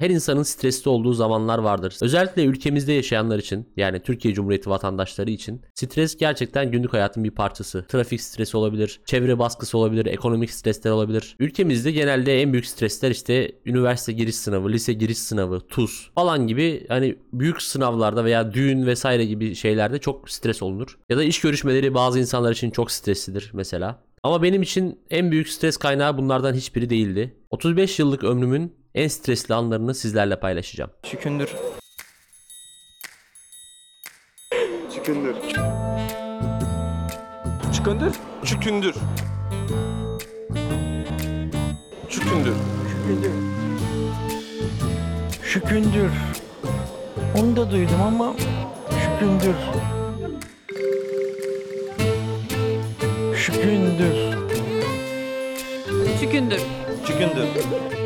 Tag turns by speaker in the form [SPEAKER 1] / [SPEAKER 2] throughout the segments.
[SPEAKER 1] Her insanın stresli olduğu zamanlar vardır. Özellikle ülkemizde yaşayanlar için yani Türkiye Cumhuriyeti vatandaşları için stres gerçekten günlük hayatın bir parçası. Trafik stresi olabilir, çevre baskısı olabilir, ekonomik stresler olabilir. Ülkemizde genelde en büyük stresler işte üniversite giriş sınavı, lise giriş sınavı, TUS falan gibi hani büyük sınavlarda veya düğün vesaire gibi şeylerde çok stres olunur. Ya da iş görüşmeleri bazı insanlar için çok streslidir mesela. Ama benim için en büyük stres kaynağı bunlardan hiçbiri değildi. 35 yıllık ömrümün en stresli anlarını sizlerle paylaşacağım.
[SPEAKER 2] Şükündür.
[SPEAKER 3] Çıkındır.
[SPEAKER 2] Şükündür.
[SPEAKER 4] Çükündür. Çükündür.
[SPEAKER 5] Şükündür. Onu da duydum ama şükündür. Şükündür.
[SPEAKER 6] Çükündür.
[SPEAKER 2] Şükündür.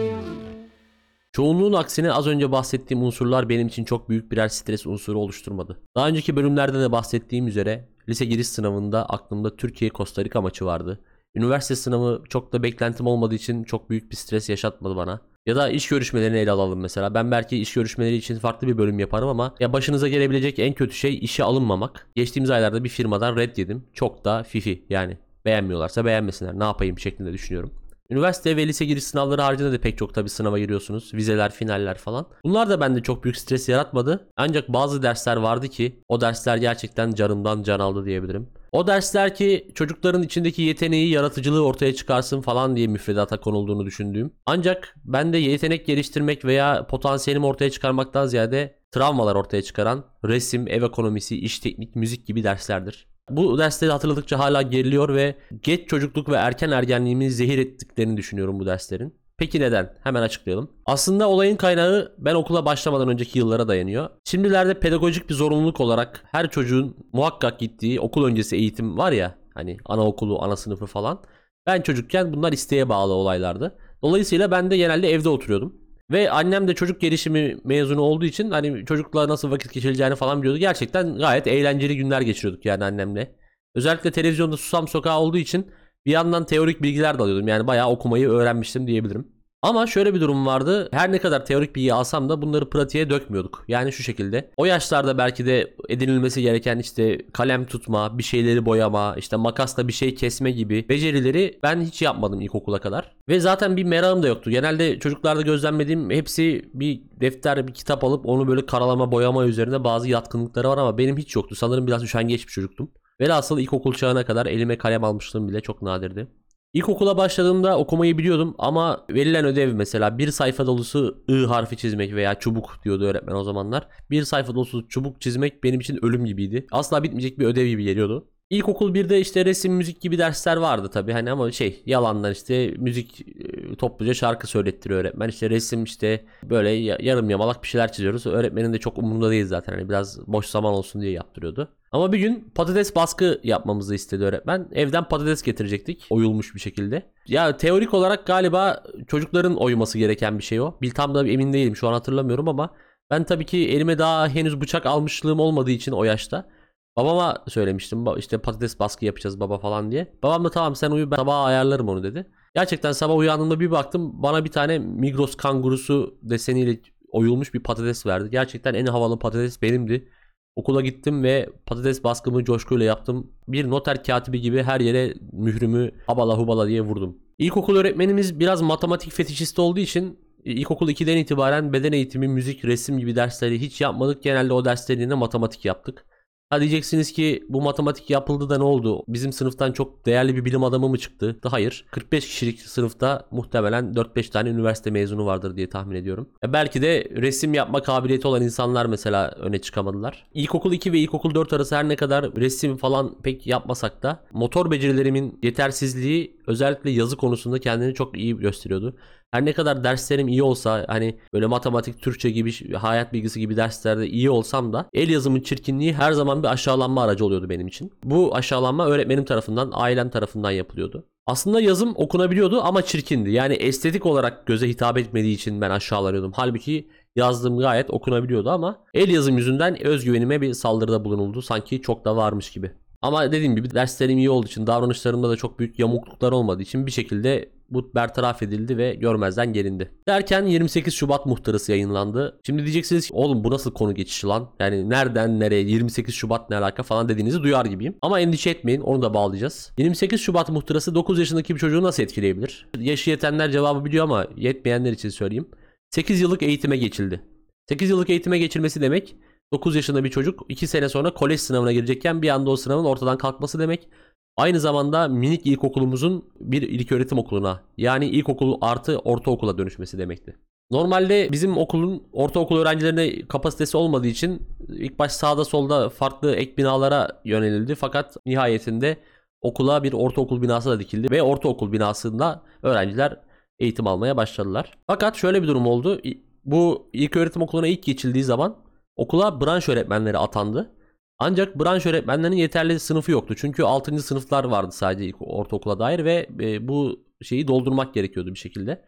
[SPEAKER 1] Çoğunluğun aksine az önce bahsettiğim unsurlar benim için çok büyük birer stres unsuru oluşturmadı. Daha önceki bölümlerde de bahsettiğim üzere lise giriş sınavında aklımda Türkiye-Costa Rica maçı vardı. Üniversite sınavı çok da beklentim olmadığı için çok büyük bir stres yaşatmadı bana. Ya da iş görüşmelerini ele alalım mesela. Ben belki iş görüşmeleri için farklı bir bölüm yaparım ama ya başınıza gelebilecek en kötü şey işe alınmamak. Geçtiğimiz aylarda bir firmadan red yedim. Çok da fifi yani. Beğenmiyorlarsa beğenmesinler. Ne yapayım şeklinde düşünüyorum. Üniversite ve lise giriş sınavları haricinde de pek çok tabi sınava giriyorsunuz. Vizeler, finaller falan. Bunlar da bende çok büyük stres yaratmadı. Ancak bazı dersler vardı ki o dersler gerçekten canımdan can aldı diyebilirim. O dersler ki çocukların içindeki yeteneği, yaratıcılığı ortaya çıkarsın falan diye müfredata konulduğunu düşündüğüm. Ancak bende yetenek geliştirmek veya potansiyelimi ortaya çıkarmaktan ziyade travmalar ortaya çıkaran resim, ev ekonomisi, iş teknik, müzik gibi derslerdir. Bu dersleri hatırladıkça hala geriliyor ve geç çocukluk ve erken ergenliğimi zehir ettiklerini düşünüyorum bu derslerin. Peki neden? Hemen açıklayalım. Aslında olayın kaynağı ben okula başlamadan önceki yıllara dayanıyor. Şimdilerde pedagojik bir zorunluluk olarak her çocuğun muhakkak gittiği okul öncesi eğitim var ya hani anaokulu, ana sınıfı falan. Ben çocukken bunlar isteğe bağlı olaylardı. Dolayısıyla ben de genelde evde oturuyordum. Ve annem de çocuk gelişimi mezunu olduğu için hani çocukla nasıl vakit geçireceğini falan biliyordu. Gerçekten gayet eğlenceli günler geçiriyorduk yani annemle. Özellikle televizyonda Susam Sokağı olduğu için bir yandan teorik bilgiler de alıyordum. Yani bayağı okumayı öğrenmiştim diyebilirim. Ama şöyle bir durum vardı. Her ne kadar teorik bilgi alsam da bunları pratiğe dökmüyorduk. Yani şu şekilde. O yaşlarda belki de edinilmesi gereken işte kalem tutma, bir şeyleri boyama, işte makasla bir şey kesme gibi becerileri ben hiç yapmadım ilkokula kadar. Ve zaten bir merakım da yoktu. Genelde çocuklarda gözlemlediğim hepsi bir defter, bir kitap alıp onu böyle karalama, boyama üzerine bazı yatkınlıkları var ama benim hiç yoktu. Sanırım biraz üşengeç bir çocuktum. Velhasıl ilkokul çağına kadar elime kalem almışlığım bile çok nadirdi. İlkokula başladığımda okumayı biliyordum ama verilen ödev mesela bir sayfa dolusu I harfi çizmek veya çubuk diyordu öğretmen o zamanlar. Bir sayfa dolusu çubuk çizmek benim için ölüm gibiydi. Asla bitmeyecek bir ödev gibi geliyordu. İlkokul 1'de işte resim, müzik gibi dersler vardı tabii hani ama şey yalanlar işte müzik e, topluca şarkı söylettiriyor öğretmen. İşte resim işte böyle ya- yarım yamalak bir şeyler çiziyoruz. Öğretmenin de çok umurunda değil zaten hani biraz boş zaman olsun diye yaptırıyordu. Ama bir gün patates baskı yapmamızı istedi öğretmen. Evden patates getirecektik oyulmuş bir şekilde. Ya teorik olarak galiba çocukların oyması gereken bir şey o. Bil tam da emin değilim şu an hatırlamıyorum ama ben tabii ki elime daha henüz bıçak almışlığım olmadığı için o yaşta Babama söylemiştim işte patates baskı yapacağız baba falan diye. Babam da tamam sen uyu ben sabah ayarlarım onu dedi. Gerçekten sabah uyandığımda bir baktım bana bir tane Migros kangurusu deseniyle oyulmuş bir patates verdi. Gerçekten en havalı patates benimdi. Okula gittim ve patates baskımı coşkuyla yaptım. Bir noter katibi gibi her yere mührümü habala hubala diye vurdum. İlkokul öğretmenimiz biraz matematik fetişisti olduğu için ilkokul 2'den itibaren beden eğitimi, müzik, resim gibi dersleri hiç yapmadık. Genelde o derslerin yerine matematik yaptık. Ha diyeceksiniz ki bu matematik yapıldı da ne oldu? Bizim sınıftan çok değerli bir bilim adamı mı çıktı? Hayır. 45 kişilik sınıfta muhtemelen 4-5 tane üniversite mezunu vardır diye tahmin ediyorum. Ya belki de resim yapma kabiliyeti olan insanlar mesela öne çıkamadılar. İlkokul 2 ve ilkokul 4 arası her ne kadar resim falan pek yapmasak da motor becerilerimin yetersizliği özellikle yazı konusunda kendini çok iyi gösteriyordu. Her ne kadar derslerim iyi olsa hani böyle matematik, Türkçe gibi, hayat bilgisi gibi derslerde iyi olsam da el yazımın çirkinliği her zaman bir aşağılanma aracı oluyordu benim için. Bu aşağılanma öğretmenim tarafından, ailem tarafından yapılıyordu. Aslında yazım okunabiliyordu ama çirkindi. Yani estetik olarak göze hitap etmediği için ben aşağılanıyordum. Halbuki yazdığım gayet okunabiliyordu ama el yazım yüzünden özgüvenime bir saldırıda bulunuldu. Sanki çok da varmış gibi. Ama dediğim gibi derslerim iyi olduğu için davranışlarımda da çok büyük yamukluklar olmadığı için bir şekilde bu bertaraf edildi ve görmezden gelindi. Derken 28 Şubat muhtarası yayınlandı. Şimdi diyeceksiniz ki oğlum bu nasıl konu geçişi lan? Yani nereden nereye 28 Şubat ne alaka falan dediğinizi duyar gibiyim. Ama endişe etmeyin onu da bağlayacağız. 28 Şubat muhtarası 9 yaşındaki bir çocuğu nasıl etkileyebilir? Yaşı yetenler cevabı biliyor ama yetmeyenler için söyleyeyim. 8 yıllık eğitime geçildi. 8 yıllık eğitime geçilmesi demek 9 yaşında bir çocuk 2 sene sonra kolej sınavına girecekken bir anda o sınavın ortadan kalkması demek. Aynı zamanda minik ilkokulumuzun bir ilköğretim okuluna yani ilkokul artı ortaokula dönüşmesi demekti. Normalde bizim okulun ortaokul öğrencilerine kapasitesi olmadığı için ilk baş sağda solda farklı ek binalara yönelildi. Fakat nihayetinde okula bir ortaokul binası da dikildi ve ortaokul binasında öğrenciler eğitim almaya başladılar. Fakat şöyle bir durum oldu. Bu ilköğretim okuluna ilk geçildiği zaman okula branş öğretmenleri atandı. Ancak branş öğretmenlerinin yeterli sınıfı yoktu. Çünkü 6. sınıflar vardı sadece ilk ortaokula dair ve e, bu şeyi doldurmak gerekiyordu bir şekilde.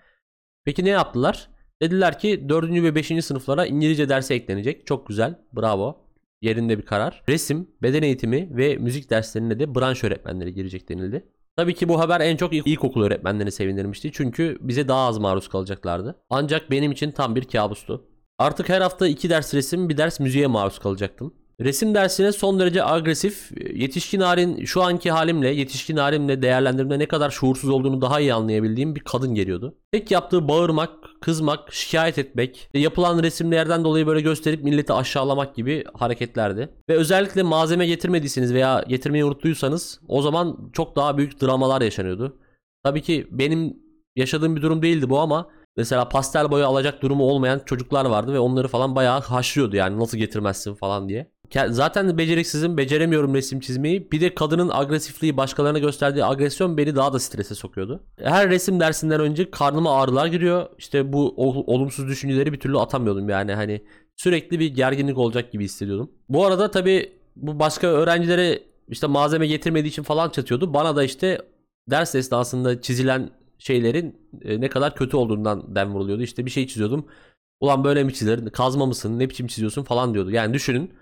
[SPEAKER 1] Peki ne yaptılar? Dediler ki 4. ve 5. sınıflara İngilizce dersi eklenecek. Çok güzel. Bravo. Yerinde bir karar. Resim, beden eğitimi ve müzik derslerine de branş öğretmenleri girecek denildi. Tabii ki bu haber en çok ilk- ilkokul öğretmenlerini sevindirmişti. Çünkü bize daha az maruz kalacaklardı. Ancak benim için tam bir kabustu. Artık her hafta iki ders resim, bir ders müziğe maruz kalacaktım. Resim dersine son derece agresif, yetişkin halin şu anki halimle, yetişkin halimle değerlendirmede ne kadar şuursuz olduğunu daha iyi anlayabildiğim bir kadın geliyordu. Tek yaptığı bağırmak, kızmak, şikayet etmek, yapılan resimlerden dolayı böyle gösterip milleti aşağılamak gibi hareketlerdi. Ve özellikle malzeme getirmediyseniz veya getirmeyi unuttuysanız o zaman çok daha büyük dramalar yaşanıyordu. Tabii ki benim yaşadığım bir durum değildi bu ama Mesela pastel boya alacak durumu olmayan çocuklar vardı ve onları falan bayağı haşlıyordu yani nasıl getirmezsin falan diye. Zaten beceriksizim, beceremiyorum resim çizmeyi. Bir de kadının agresifliği, başkalarına gösterdiği agresyon beni daha da strese sokuyordu. Her resim dersinden önce karnıma ağrılar giriyor. İşte bu ol- olumsuz düşünceleri bir türlü atamıyordum yani hani sürekli bir gerginlik olacak gibi hissediyordum. Bu arada tabii bu başka öğrencilere işte malzeme getirmediği için falan çatıyordu. Bana da işte ders esnasında çizilen şeylerin e, ne kadar kötü olduğundan dem vuruluyordu. İşte bir şey çiziyordum. Ulan böyle mi çizilir? Kazma mısın? Ne biçim çiziyorsun falan diyordu. Yani düşünün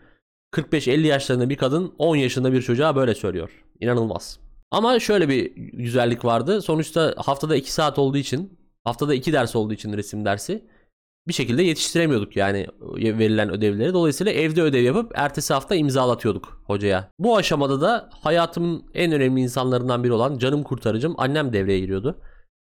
[SPEAKER 1] 45-50 yaşlarında bir kadın 10 yaşında bir çocuğa böyle söylüyor. İnanılmaz. Ama şöyle bir güzellik vardı. Sonuçta haftada 2 saat olduğu için, haftada 2 ders olduğu için resim dersi bir şekilde yetiştiremiyorduk yani verilen ödevleri. Dolayısıyla evde ödev yapıp ertesi hafta imzalatıyorduk hocaya. Bu aşamada da hayatımın en önemli insanlarından biri olan canım kurtarıcım annem devreye giriyordu.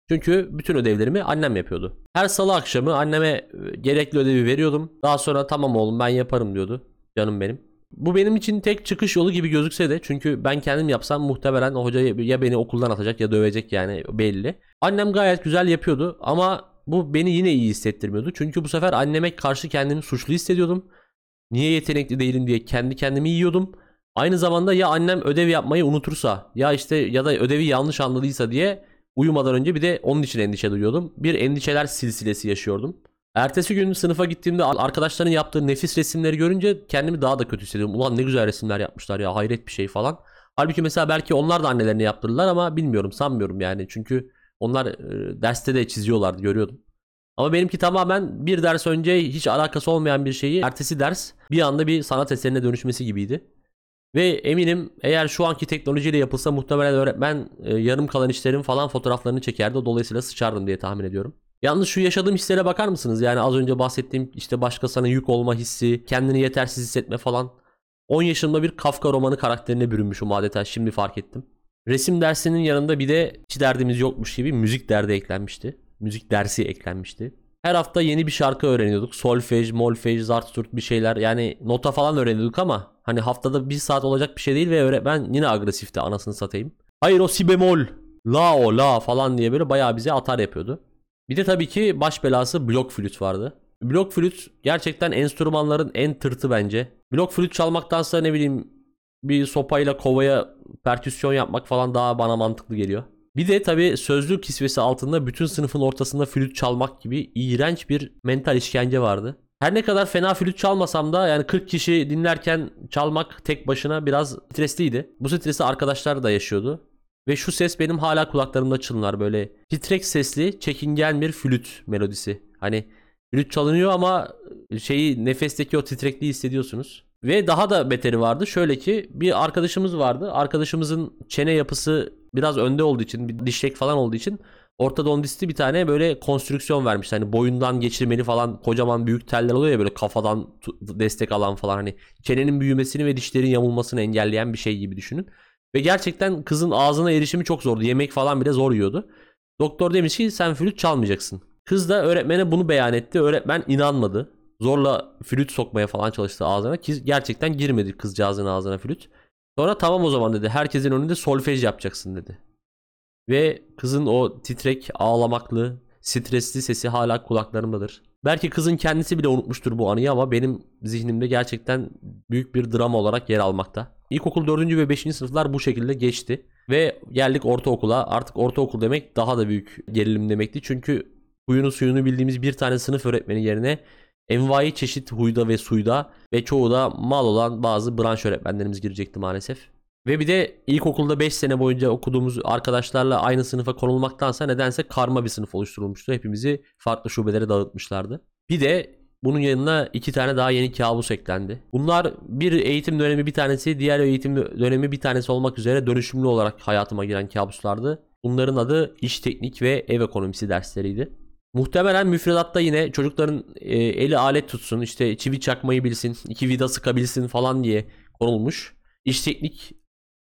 [SPEAKER 1] Çünkü bütün ödevlerimi annem yapıyordu. Her salı akşamı anneme e, gerekli ödevi veriyordum. Daha sonra tamam oğlum ben yaparım diyordu. Canım benim. Bu benim için tek çıkış yolu gibi gözükse de çünkü ben kendim yapsam muhtemelen o hoca ya beni okuldan atacak ya dövecek yani belli. Annem gayet güzel yapıyordu ama bu beni yine iyi hissettirmiyordu. Çünkü bu sefer anneme karşı kendimi suçlu hissediyordum. Niye yetenekli değilim diye kendi kendimi yiyordum. Aynı zamanda ya annem ödev yapmayı unutursa ya işte ya da ödevi yanlış anladıysa diye uyumadan önce bir de onun için endişe duyuyordum. Bir endişeler silsilesi yaşıyordum. Ertesi gün sınıfa gittiğimde arkadaşların yaptığı nefis resimleri görünce kendimi daha da kötü hissediyorum. Ulan ne güzel resimler yapmışlar ya hayret bir şey falan. Halbuki mesela belki onlar da annelerine yaptırırlar ama bilmiyorum sanmıyorum yani. Çünkü onlar e, derste de çiziyorlardı görüyordum. Ama benimki tamamen bir ders önce hiç alakası olmayan bir şeyi ertesi ders bir anda bir sanat eserine dönüşmesi gibiydi. Ve eminim eğer şu anki teknolojiyle yapılsa muhtemelen öğretmen e, yarım kalan işlerin falan fotoğraflarını çekerdi. Dolayısıyla sıçardım diye tahmin ediyorum. Yalnız şu yaşadığım hislere bakar mısınız? Yani az önce bahsettiğim işte başkasına yük olma hissi, kendini yetersiz hissetme falan. 10 yaşımda bir Kafka romanı karakterine bürünmüşüm adeta şimdi fark ettim. Resim dersinin yanında bir de hiç derdimiz yokmuş gibi müzik derdi eklenmişti. Müzik dersi eklenmişti. Her hafta yeni bir şarkı öğreniyorduk. Solfej, molfej, zartürt bir şeyler. Yani nota falan öğreniyorduk ama hani haftada bir saat olacak bir şey değil ve öğretmen yine agresifti anasını satayım. Hayır o si bemol, la o la falan diye böyle bayağı bize atar yapıyordu. Bir de tabii ki baş belası blok flüt vardı. Blok flüt gerçekten enstrümanların en tırtı bence. Blok flüt çalmaktansa ne bileyim bir sopayla kovaya perküsyon yapmak falan daha bana mantıklı geliyor. Bir de tabii sözlük kisvesi altında bütün sınıfın ortasında flüt çalmak gibi iğrenç bir mental işkence vardı. Her ne kadar fena flüt çalmasam da yani 40 kişi dinlerken çalmak tek başına biraz stresliydi. Bu stresi arkadaşlar da yaşıyordu. Ve şu ses benim hala kulaklarımda çınlar böyle titrek sesli çekingen bir flüt melodisi. Hani flüt çalınıyor ama şeyi nefesteki o titrekliği hissediyorsunuz. Ve daha da beteri vardı. Şöyle ki bir arkadaşımız vardı. Arkadaşımızın çene yapısı biraz önde olduğu için, bir dişlek falan olduğu için ortodontisti bir tane böyle konstrüksiyon vermiş. Hani boyundan geçirmeli falan kocaman büyük teller oluyor ya böyle kafadan destek alan falan hani çenenin büyümesini ve dişlerin yamulmasını engelleyen bir şey gibi düşünün. Ve gerçekten kızın ağzına erişimi çok zordu. Yemek falan bile zor yiyordu. Doktor demiş ki sen flüt çalmayacaksın. Kız da öğretmene bunu beyan etti. Öğretmen inanmadı. Zorla flüt sokmaya falan çalıştı ağzına. Ki gerçekten girmedi kızcağızın ağzına flüt. Sonra tamam o zaman dedi. Herkesin önünde solfej yapacaksın dedi. Ve kızın o titrek, ağlamaklı, stresli sesi hala kulaklarımdadır. Belki kızın kendisi bile unutmuştur bu anıyı ama benim zihnimde gerçekten büyük bir drama olarak yer almakta. İlkokul 4. ve 5. sınıflar bu şekilde geçti. Ve geldik ortaokula. Artık ortaokul demek daha da büyük gerilim demekti. Çünkü huyunu suyunu bildiğimiz bir tane sınıf öğretmeni yerine envai çeşit huyda ve suyda ve çoğu da mal olan bazı branş öğretmenlerimiz girecekti maalesef. Ve bir de ilkokulda 5 sene boyunca okuduğumuz arkadaşlarla aynı sınıfa konulmaktansa nedense karma bir sınıf oluşturulmuştu. Hepimizi farklı şubelere dağıtmışlardı. Bir de bunun yanına iki tane daha yeni kabus eklendi. Bunlar bir eğitim dönemi bir tanesi, diğer eğitim dönemi bir tanesi olmak üzere dönüşümlü olarak hayatıma giren kabuslardı. Bunların adı iş teknik ve ev ekonomisi dersleriydi. Muhtemelen müfredatta yine çocukların e, eli alet tutsun, işte çivi çakmayı bilsin, iki vida sıkabilsin falan diye konulmuş. İş teknik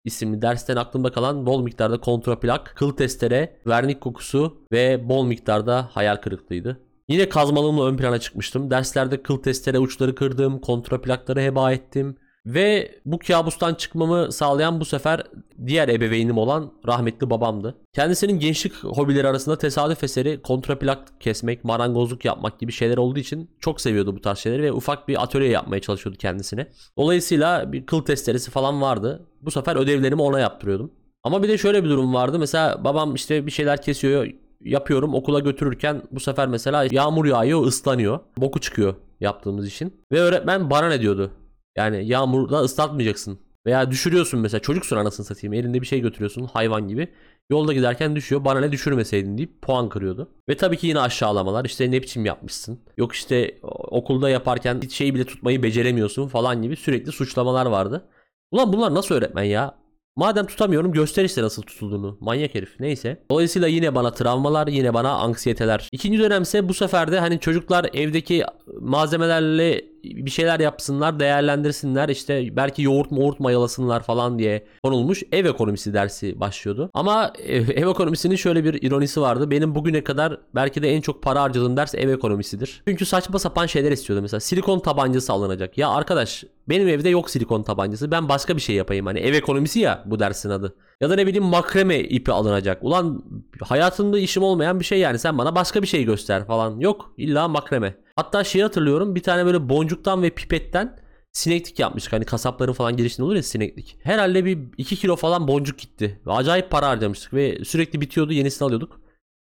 [SPEAKER 1] isimli dersten aklımda kalan bol miktarda kontraplak, kıl testere, vernik kokusu ve bol miktarda hayal kırıklığıydı. Yine kazmalığımla ön plana çıkmıştım. Derslerde kıl testere uçları kırdım, kontraplakları heba ettim. Ve bu kabustan çıkmamı sağlayan bu sefer diğer ebeveynim olan rahmetli babamdı. Kendisinin gençlik hobileri arasında tesadüf eseri kontraplak kesmek, marangozluk yapmak gibi şeyler olduğu için çok seviyordu bu tarz şeyleri ve ufak bir atölye yapmaya çalışıyordu kendisine. Dolayısıyla bir kıl testeresi falan vardı. Bu sefer ödevlerimi ona yaptırıyordum. Ama bir de şöyle bir durum vardı. Mesela babam işte bir şeyler kesiyor, yapıyorum okula götürürken bu sefer mesela yağmur yağıyor, ıslanıyor. Boku çıkıyor yaptığımız işin. Ve öğretmen bana ne diyordu? Yani yağmurda ıslatmayacaksın. Veya düşürüyorsun mesela çocuksun anasını satayım elinde bir şey götürüyorsun hayvan gibi. Yolda giderken düşüyor bana ne düşürmeseydin deyip puan kırıyordu. Ve tabii ki yine aşağılamalar işte ne biçim yapmışsın. Yok işte okulda yaparken hiç şeyi bile tutmayı beceremiyorsun falan gibi sürekli suçlamalar vardı. Ulan bunlar nasıl öğretmen ya? Madem tutamıyorum göster işte nasıl tutulduğunu. Manyak herif. Neyse. Dolayısıyla yine bana travmalar, yine bana anksiyeteler. İkinci dönemse bu sefer de hani çocuklar evdeki malzemelerle bir şeyler yapsınlar, değerlendirsinler. İşte belki yoğurt moğurt mayalasınlar falan diye konulmuş ev ekonomisi dersi başlıyordu. Ama ev, ev ekonomisinin şöyle bir ironisi vardı. Benim bugüne kadar belki de en çok para harcadığım ders ev ekonomisidir. Çünkü saçma sapan şeyler istiyordu mesela. Silikon tabancası alınacak. Ya arkadaş benim evde yok silikon tabancası. Ben başka bir şey yapayım. Hani ev ekonomisi ya bu dersin adı. Ya da ne bileyim makreme ipi alınacak. Ulan hayatımda işim olmayan bir şey yani. Sen bana başka bir şey göster falan. Yok illa makreme. Hatta şey hatırlıyorum. Bir tane böyle boncuktan ve pipetten sineklik yapmıştık. Hani kasapların falan girişinde olur ya sineklik. Herhalde bir 2 kilo falan boncuk gitti. Acayip para harcamıştık ve sürekli bitiyordu yenisini alıyorduk.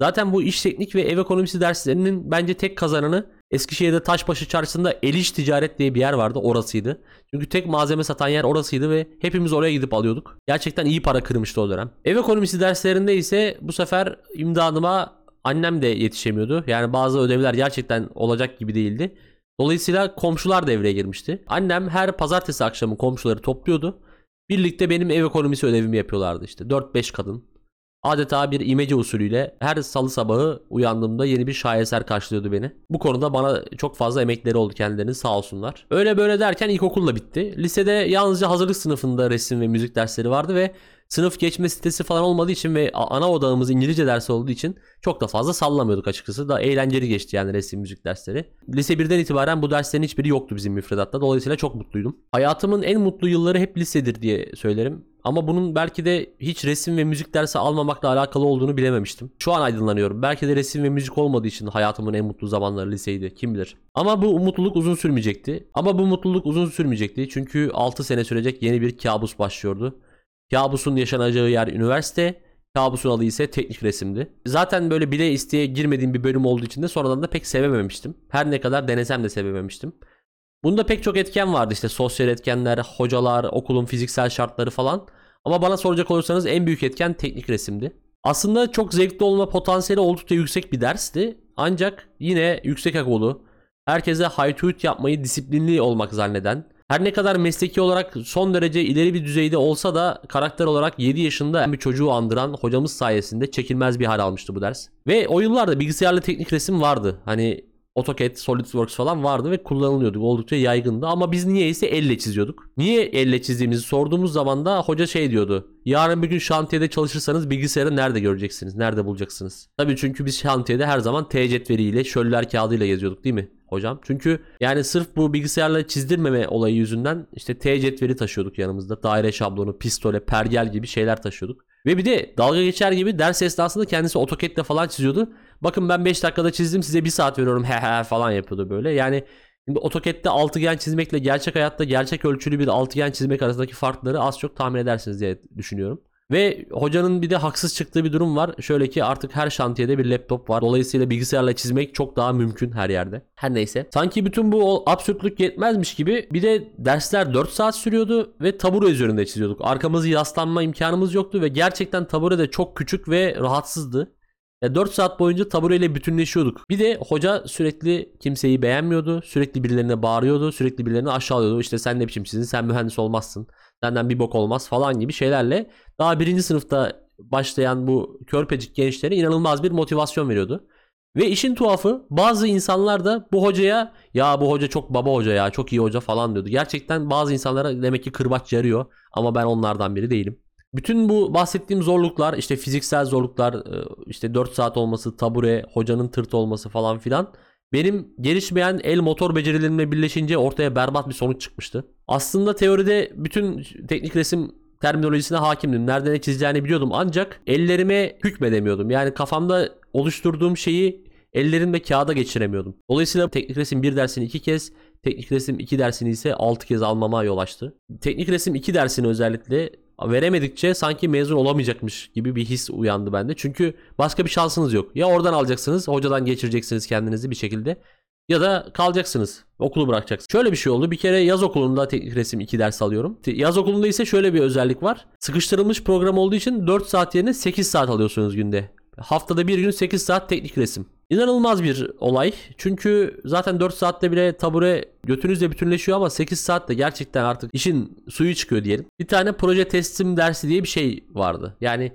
[SPEAKER 1] Zaten bu iş teknik ve ev ekonomisi derslerinin bence tek kazananı Eskişehir'de Taşbaşı çarşısında Eliş Ticaret diye bir yer vardı orasıydı. Çünkü tek malzeme satan yer orasıydı ve hepimiz oraya gidip alıyorduk. Gerçekten iyi para kırmıştı o dönem. Ev ekonomisi derslerinde ise bu sefer imdadıma annem de yetişemiyordu. Yani bazı ödevler gerçekten olacak gibi değildi. Dolayısıyla komşular devreye girmişti. Annem her pazartesi akşamı komşuları topluyordu. Birlikte benim ev ekonomisi ödevimi yapıyorlardı işte. 4-5 kadın. Adeta bir imece usulüyle her salı sabahı uyandığımda yeni bir şaheser karşılıyordu beni. Bu konuda bana çok fazla emekleri oldu kendilerinin sağ olsunlar. Öyle böyle derken ilkokulla bitti. Lisede yalnızca hazırlık sınıfında resim ve müzik dersleri vardı ve sınıf geçme sitesi falan olmadığı için ve ana odağımız İngilizce dersi olduğu için çok da fazla sallamıyorduk açıkçası. Da eğlenceli geçti yani resim müzik dersleri. Lise 1'den itibaren bu derslerin hiçbiri yoktu bizim müfredatta. Dolayısıyla çok mutluydum. Hayatımın en mutlu yılları hep lisedir diye söylerim. Ama bunun belki de hiç resim ve müzik dersi almamakla alakalı olduğunu bilememiştim. Şu an aydınlanıyorum. Belki de resim ve müzik olmadığı için hayatımın en mutlu zamanları liseydi. Kim bilir. Ama bu mutluluk uzun sürmeyecekti. Ama bu mutluluk uzun sürmeyecekti. Çünkü 6 sene sürecek yeni bir kabus başlıyordu. Kabusun yaşanacağı yer üniversite. Kabusun adı ise teknik resimdi. Zaten böyle bile isteye girmediğim bir bölüm olduğu için de sonradan da pek sevememiştim. Her ne kadar denesem de sevememiştim. Bunda pek çok etken vardı işte sosyal etkenler, hocalar, okulun fiziksel şartları falan. Ama bana soracak olursanız en büyük etken teknik resimdi. Aslında çok zevkli olma potansiyeli oldukça yüksek bir dersti. Ancak yine yüksek egolu, herkese haytuyut yapmayı disiplinli olmak zanneden, Her ne kadar mesleki olarak son derece ileri bir düzeyde olsa da karakter olarak 7 yaşında bir çocuğu andıran hocamız sayesinde çekilmez bir hal almıştı bu ders. Ve o yıllarda bilgisayarlı teknik resim vardı. Hani AutoCAD, SolidWorks falan vardı ve kullanılıyordu. Oldukça yaygındı ama biz niyeyse elle çiziyorduk. Niye elle çizdiğimizi sorduğumuz zaman da hoca şey diyordu. Yarın bir gün şantiyede çalışırsanız bilgisayarı nerede göreceksiniz? Nerede bulacaksınız? Tabii çünkü biz şantiyede her zaman T cetveliyle, şöller kağıdıyla geziyorduk değil mi hocam? Çünkü yani sırf bu bilgisayarla çizdirmeme olayı yüzünden işte T cetveli taşıyorduk yanımızda. Daire şablonu, pistole, pergel gibi şeyler taşıyorduk. Ve bir de dalga geçer gibi ders esnasında kendisi AutoCAD'le falan çiziyordu. Bakın ben 5 dakikada çizdim size 1 saat veriyorum he he falan yapıyordu böyle. Yani şimdi AutoCAD'de altıgen çizmekle gerçek hayatta gerçek ölçülü bir altıgen çizmek arasındaki farkları az çok tahmin edersiniz diye düşünüyorum. Ve hocanın bir de haksız çıktığı bir durum var. Şöyle ki artık her şantiyede bir laptop var. Dolayısıyla bilgisayarla çizmek çok daha mümkün her yerde. Her neyse. Sanki bütün bu absürtlük yetmezmiş gibi bir de dersler 4 saat sürüyordu ve tabure üzerinde çiziyorduk. Arkamızı yaslanma imkanımız yoktu ve gerçekten tabure de çok küçük ve rahatsızdı. Ya 4 saat boyunca tabureyle bütünleşiyorduk. Bir de hoca sürekli kimseyi beğenmiyordu. Sürekli birilerine bağırıyordu. Sürekli birilerini aşağılıyordu. İşte sen ne biçim çizdin sen mühendis olmazsın. Senden bir bok olmaz falan gibi şeylerle daha birinci sınıfta başlayan bu körpecik gençlere inanılmaz bir motivasyon veriyordu. Ve işin tuhafı bazı insanlar da bu hocaya ya bu hoca çok baba hoca ya çok iyi hoca falan diyordu. Gerçekten bazı insanlara demek ki kırbaç yarıyor ama ben onlardan biri değilim. Bütün bu bahsettiğim zorluklar işte fiziksel zorluklar e, işte 4 saat olması tabure hocanın tırt olması falan filan benim gelişmeyen el motor becerilerimle birleşince ortaya berbat bir sonuç çıkmıştı. Aslında teoride bütün teknik resim terminolojisine hakimdim. Nerede ne çizeceğini biliyordum ancak ellerime hükmedemiyordum. Yani kafamda oluşturduğum şeyi ellerimle kağıda geçiremiyordum. Dolayısıyla teknik resim bir dersini iki kez, teknik resim iki dersini ise altı kez almama yol açtı. Teknik resim iki dersini özellikle veremedikçe sanki mezun olamayacakmış gibi bir his uyandı bende. Çünkü başka bir şansınız yok. Ya oradan alacaksınız, hocadan geçireceksiniz kendinizi bir şekilde. Ya da kalacaksınız. Okulu bırakacaksınız. Şöyle bir şey oldu. Bir kere yaz okulunda teknik resim 2 ders alıyorum. Yaz okulunda ise şöyle bir özellik var. Sıkıştırılmış program olduğu için 4 saat yerine 8 saat alıyorsunuz günde. Haftada bir gün 8 saat teknik resim. İnanılmaz bir olay. Çünkü zaten 4 saatte bile tabure götünüzle bütünleşiyor ama 8 saatte gerçekten artık işin suyu çıkıyor diyelim. Bir tane proje teslim dersi diye bir şey vardı. Yani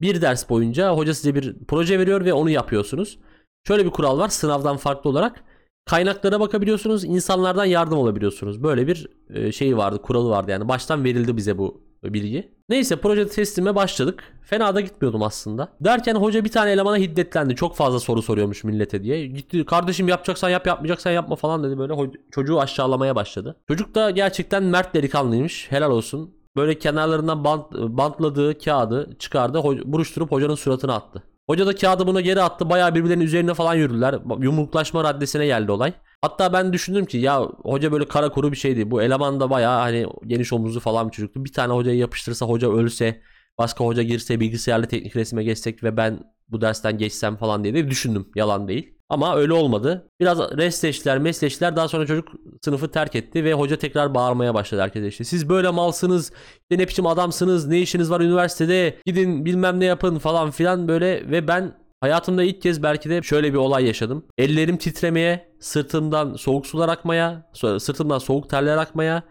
[SPEAKER 1] bir ders boyunca hoca size bir proje veriyor ve onu yapıyorsunuz. Şöyle bir kural var sınavdan farklı olarak. Kaynaklara bakabiliyorsunuz, insanlardan yardım alabiliyorsunuz. Böyle bir e, şey vardı, kuralı vardı yani. Baştan verildi bize bu bilgi. Neyse proje teslime başladık. Fena da gitmiyordum aslında. Derken hoca bir tane elemana hiddetlendi. Çok fazla soru soruyormuş millete diye. Gitti kardeşim yapacaksan yap yapmayacaksan yapma falan dedi böyle. Çocuğu aşağılamaya başladı. Çocuk da gerçekten mert delikanlıymış. Helal olsun. Böyle kenarlarından bant, bantladığı kağıdı çıkardı. Buruşturup hocanın suratına attı. Hoca da kağıdı buna geri attı. Bayağı birbirlerinin üzerine falan yürüdüler. Yumruklaşma raddesine geldi olay. Hatta ben düşündüm ki ya hoca böyle kara kuru bir şeydi. Bu eleman da bayağı hani geniş omuzlu falan bir çocuktu. Bir tane hocayı yapıştırsa hoca ölse, başka hoca girse bilgisayarlı teknik resime geçsek ve ben bu dersten geçsem falan diye de düşündüm. Yalan değil. Ama öyle olmadı. Biraz restleştiler, mesleştiler. Daha sonra çocuk sınıfı terk etti ve hoca tekrar bağırmaya başladı herkese işte. Siz böyle malsınız, işte ne biçim adamsınız, ne işiniz var üniversitede, gidin bilmem ne yapın falan filan böyle ve ben Hayatımda ilk kez belki de şöyle bir olay yaşadım. Ellerim titremeye, sırtımdan soğuk sular akmaya, sırtımdan soğuk terler akmaya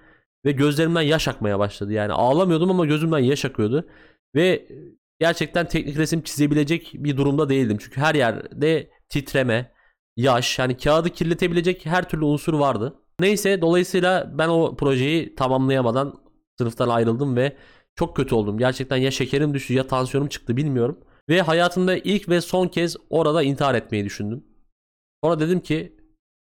[SPEAKER 1] ve gözlerimden yaş akmaya başladı. Yani ağlamıyordum ama gözümden yaş akıyordu. Ve gerçekten teknik resim çizebilecek bir durumda değildim. Çünkü her yerde titreme, yaş, yani kağıdı kirletebilecek her türlü unsur vardı. Neyse dolayısıyla ben o projeyi tamamlayamadan sınıftan ayrıldım ve çok kötü oldum. Gerçekten ya şekerim düştü ya tansiyonum çıktı bilmiyorum. Ve hayatımda ilk ve son kez orada intihar etmeyi düşündüm. Sonra dedim ki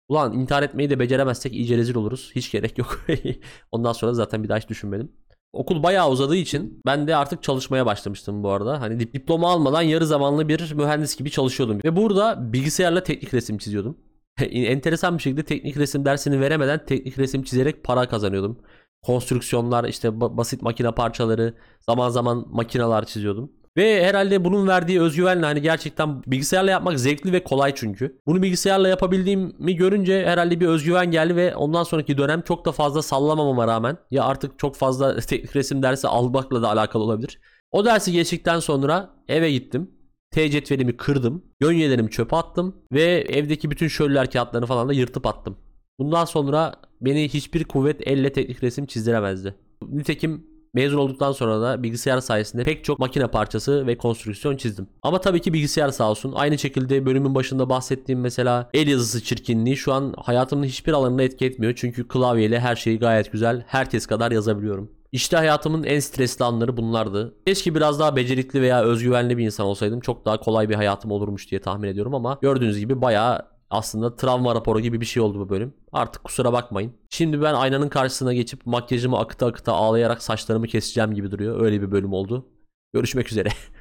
[SPEAKER 1] ulan intihar etmeyi de beceremezsek iyice rezil oluruz. Hiç gerek yok. Ondan sonra zaten bir daha hiç düşünmedim. Okul bayağı uzadığı için ben de artık çalışmaya başlamıştım bu arada. Hani dip- diploma almadan yarı zamanlı bir mühendis gibi çalışıyordum. Ve burada bilgisayarla teknik resim çiziyordum. Enteresan bir şekilde teknik resim dersini veremeden teknik resim çizerek para kazanıyordum. Konstrüksiyonlar, işte ba- basit makine parçaları, zaman zaman makineler çiziyordum. Ve herhalde bunun verdiği özgüvenle hani gerçekten bilgisayarla yapmak zevkli ve kolay çünkü. Bunu bilgisayarla yapabildiğimi görünce herhalde bir özgüven geldi ve ondan sonraki dönem çok da fazla sallamamama rağmen ya artık çok fazla teknik resim dersi almakla da alakalı olabilir. O dersi geçtikten sonra eve gittim. T cetvelimi kırdım. Gönyelerimi çöpe attım ve evdeki bütün şöller kağıtlarını falan da yırtıp attım. Bundan sonra beni hiçbir kuvvet elle teknik resim çizdiremezdi. Nitekim mezun olduktan sonra da bilgisayar sayesinde pek çok makine parçası ve konstrüksiyon çizdim. Ama tabii ki bilgisayar sağ olsun. Aynı şekilde bölümün başında bahsettiğim mesela el yazısı çirkinliği şu an hayatımın hiçbir alanına etki etmiyor. Çünkü klavyeyle her şeyi gayet güzel, herkes kadar yazabiliyorum. İşte hayatımın en stresli anları bunlardı. Keşke biraz daha becerikli veya özgüvenli bir insan olsaydım çok daha kolay bir hayatım olurmuş diye tahmin ediyorum ama gördüğünüz gibi bayağı aslında travma raporu gibi bir şey oldu bu bölüm. Artık kusura bakmayın. Şimdi ben aynanın karşısına geçip makyajımı akıta akıta ağlayarak saçlarımı keseceğim gibi duruyor. Öyle bir bölüm oldu. Görüşmek üzere.